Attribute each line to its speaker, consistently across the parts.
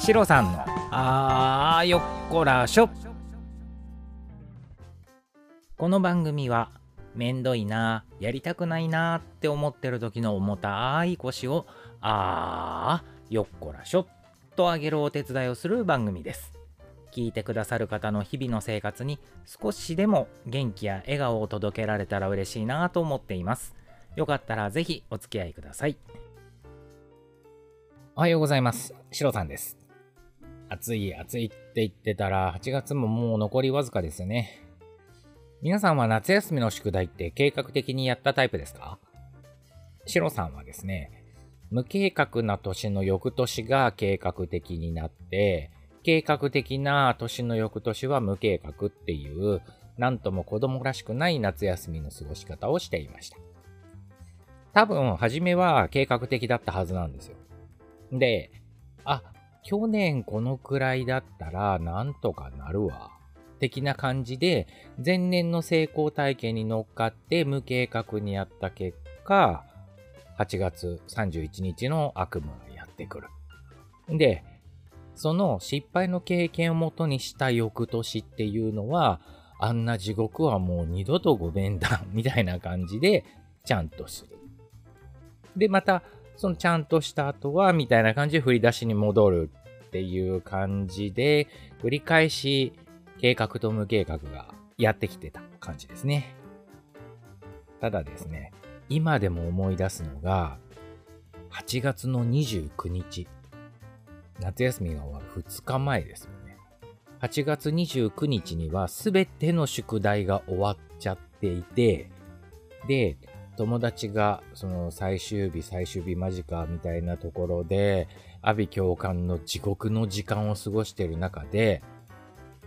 Speaker 1: シロさんのあーよっこらしょ。この番組はめんどいなやりたくないなって思ってる時の重たい腰をあーよっこらしょ。と上げるお手伝いをする番組です。聞いてくださる方の日々の生活に少しでも元気や笑顔を届けられたら嬉しいなと思っています。よかったらぜひお付き合いください。おはようございます。シロさんです。暑い暑いって言ってたら8月ももう残りわずかですよね皆さんは夏休みの宿題って計画的にやったタイプですか？シロさんはですね、無計画な年の翌年が計画的になって、計画的な年の翌年は無計画っていう、なんとも子供らしくない夏休みの過ごし方をしていました。多分、初めは計画的だったはずなんですよ。で、あ、去年このくらいだったらなんとかなるわ。的な感じで、前年の成功体験に乗っかって無計画にやった結果、8月31日の悪夢がやってくる。で、その失敗の経験をもとにした翌年っていうのは、あんな地獄はもう二度とご弁だ、みたいな感じで、ちゃんとする。で、また、そのちゃんとした後は、みたいな感じで振り出しに戻るっていう感じで、繰り返し計画と無計画がやってきてた感じですね。ただですね、今でも思い出すのが、8月の29日。夏休みが終わる2日前ですよね。8月29日には全ての宿題が終わっちゃっていて、で、友達がその最終日最終日間近みたいなところで、阿鼻教官の地獄の時間を過ごしてる中で、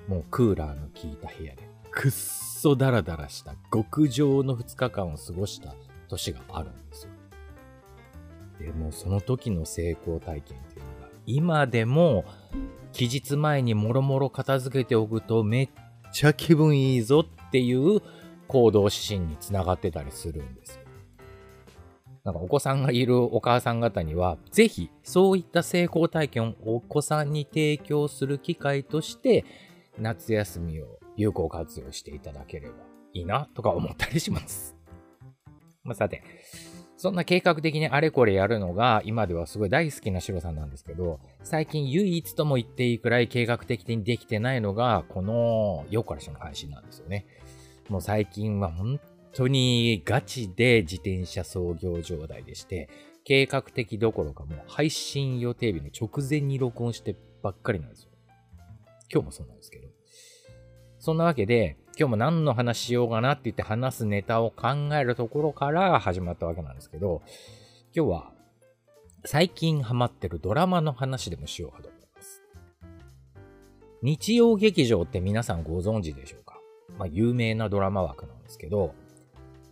Speaker 1: もうクーラーの効いた部屋で、くっそダラダラした極上の2日間を過ごした年があるんですよ。でもうその時の成功体験っていうのが、今でも期日前にもろもろ片付けておくとめっちゃ気分いいぞっていう行動指針につながってたりするんですよ。なんかお子さんがいるお母さん方には、ぜひそういった成功体験をお子さんに提供する機会として、夏休みを有効活用していただければいいなとか思ったりします。まあ、さて、そんな計画的にあれこれやるのが今ではすごい大好きなシロさんなんですけど、最近唯一とも言っていいくらい計画的にできてないのが、このよっからしの配信なんですよね。もう最近は本当にガチで自転車操業状態でして、計画的どころかもう配信予定日の直前に録音してばっかりなんですよ。今日もそうなんですけど。そんなわけで、今日も何の話しようかなって言って話すネタを考えるところから始まったわけなんですけど、今日は最近ハマってるドラマの話でもしようかと思います。日曜劇場って皆さんご存知でしょう？まあ、有名なドラマ枠なんですけど、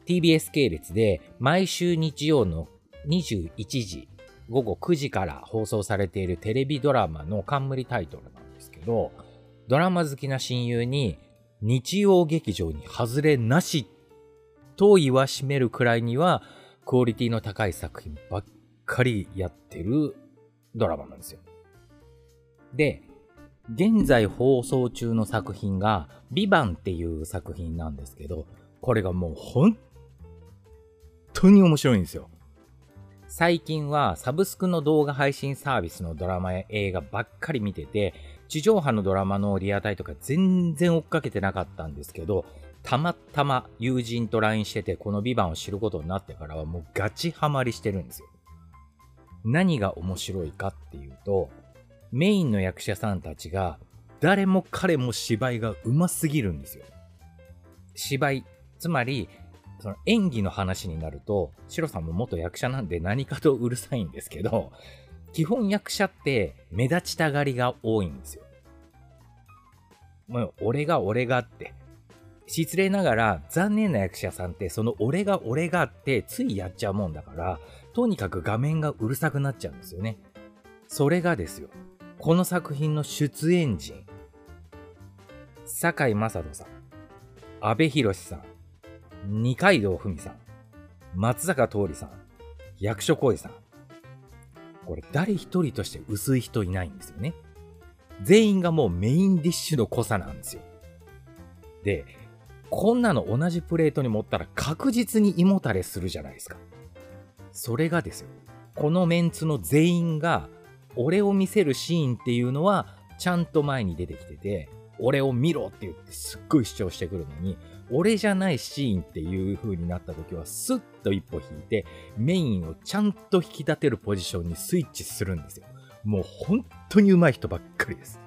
Speaker 1: TBS 系列で毎週日曜の21時、午後9時から放送されているテレビドラマの冠タイトルなんですけど、ドラマ好きな親友に日曜劇場に外れなしと言わしめるくらいにはクオリティの高い作品ばっかりやってるドラマなんですよ。で、現在放送中の作品がビバンっていう作品なんですけど、これがもう本当に面白いんですよ。最近はサブスクの動画配信サービスのドラマや映画ばっかり見てて、地上波のドラマのリアタイとか全然追っかけてなかったんですけど、たまたま友人と LINE してて、このビバンを知ることになってからはもうガチハマりしてるんですよ。何が面白いかっていうと、メインの役者さんたちが、誰も彼も芝居が上手すぎるんですよ。芝居、つまり、その演技の話になると、シロさんも元役者なんで何かとうるさいんですけど、基本役者って目立ちたがりが多いんですよ。もう俺が俺がって。失礼ながら残念な役者さんってその俺が俺がってついやっちゃうもんだから、とにかく画面がうるさくなっちゃうんですよね。それがですよ。この作品の出演陣。堺雅人さん、阿部寛さん、二階堂ふみさん、松坂桃李さん、役所広司さん。これ誰一人として薄い人いないんですよね。全員がもうメインディッシュの濃さなんですよ。で、こんなの同じプレートに盛ったら確実に胃もたれするじゃないですか。それがですよ。このメンツの全員が、俺を見せるシーンっていうのは、ちゃんと前に出てきてて、俺を見ろって言ってすっごい主張してくるのに、俺じゃないシーンっていう風になった時は、スッと一歩引いて、メインをちゃんと引き立てるポジションにスイッチするんですよ。もう本当に上手い人ばっかりです。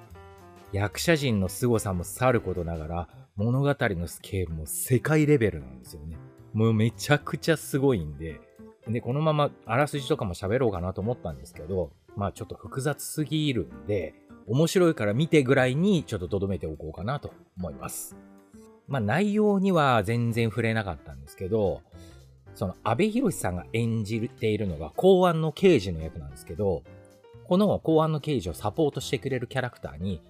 Speaker 1: 役者陣の凄さもさることながら、物語のスケールも世界レベルなんですよね。もうめちゃくちゃすごいんで、で、このままあらすじとかも喋ろうかなと思ったんですけど、まあちょっと複雑すぎるんで、面白いから見てぐらいにちょっと留めておこうかなと思います。まあ内容には全然触れなかったんですけど、その安部寛さんが演じているのが公安の刑事の役なんですけど、この公安の刑事をサポートしてくれるキャラクターに、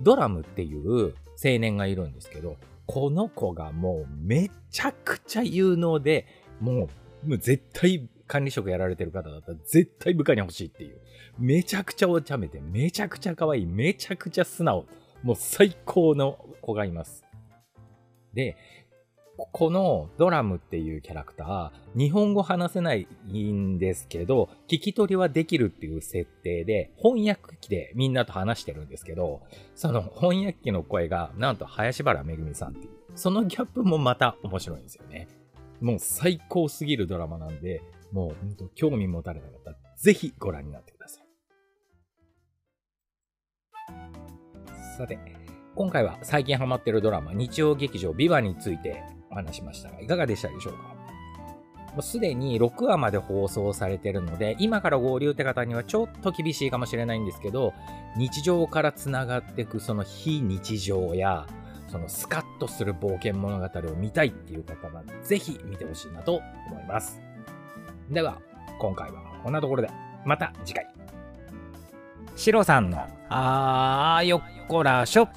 Speaker 1: ドラムっていう青年がいるんですけど、この子がもうめちゃくちゃ有能で、もう、もう絶対管理職やられてる方だったら絶対部下に欲しいっていう。めちゃくちゃお茶目で、めちゃくちゃ可愛い、めちゃくちゃ素直。もう最高の子がいます。で、このドラムっていうキャラクター、日本語話せないんですけど、聞き取りはできるっていう設定で、翻訳機でみんなと話してるんですけど、その翻訳機の声が、なんと林原めぐみさんっていう、そのギャップもまた面白いんですよね。もう最高すぎるドラマなんで、もう本当興味持たれた方、ぜひご覧になってください。さて、今回は最近ハマってるドラマ、日曜劇場ビバについてお話しましたが、いかがでしたでしょうか？もうすでに6話まで放送されてるので、今から合流って方にはちょっと厳しいかもしれないんですけど、日常から繋がっていくその非日常や、そのスカッとする冒険物語を見たいっていう方は、ぜひ見てほしいなと思います。では、今回はこんなところで、また次回。シロさんの、あーよっこらしょ。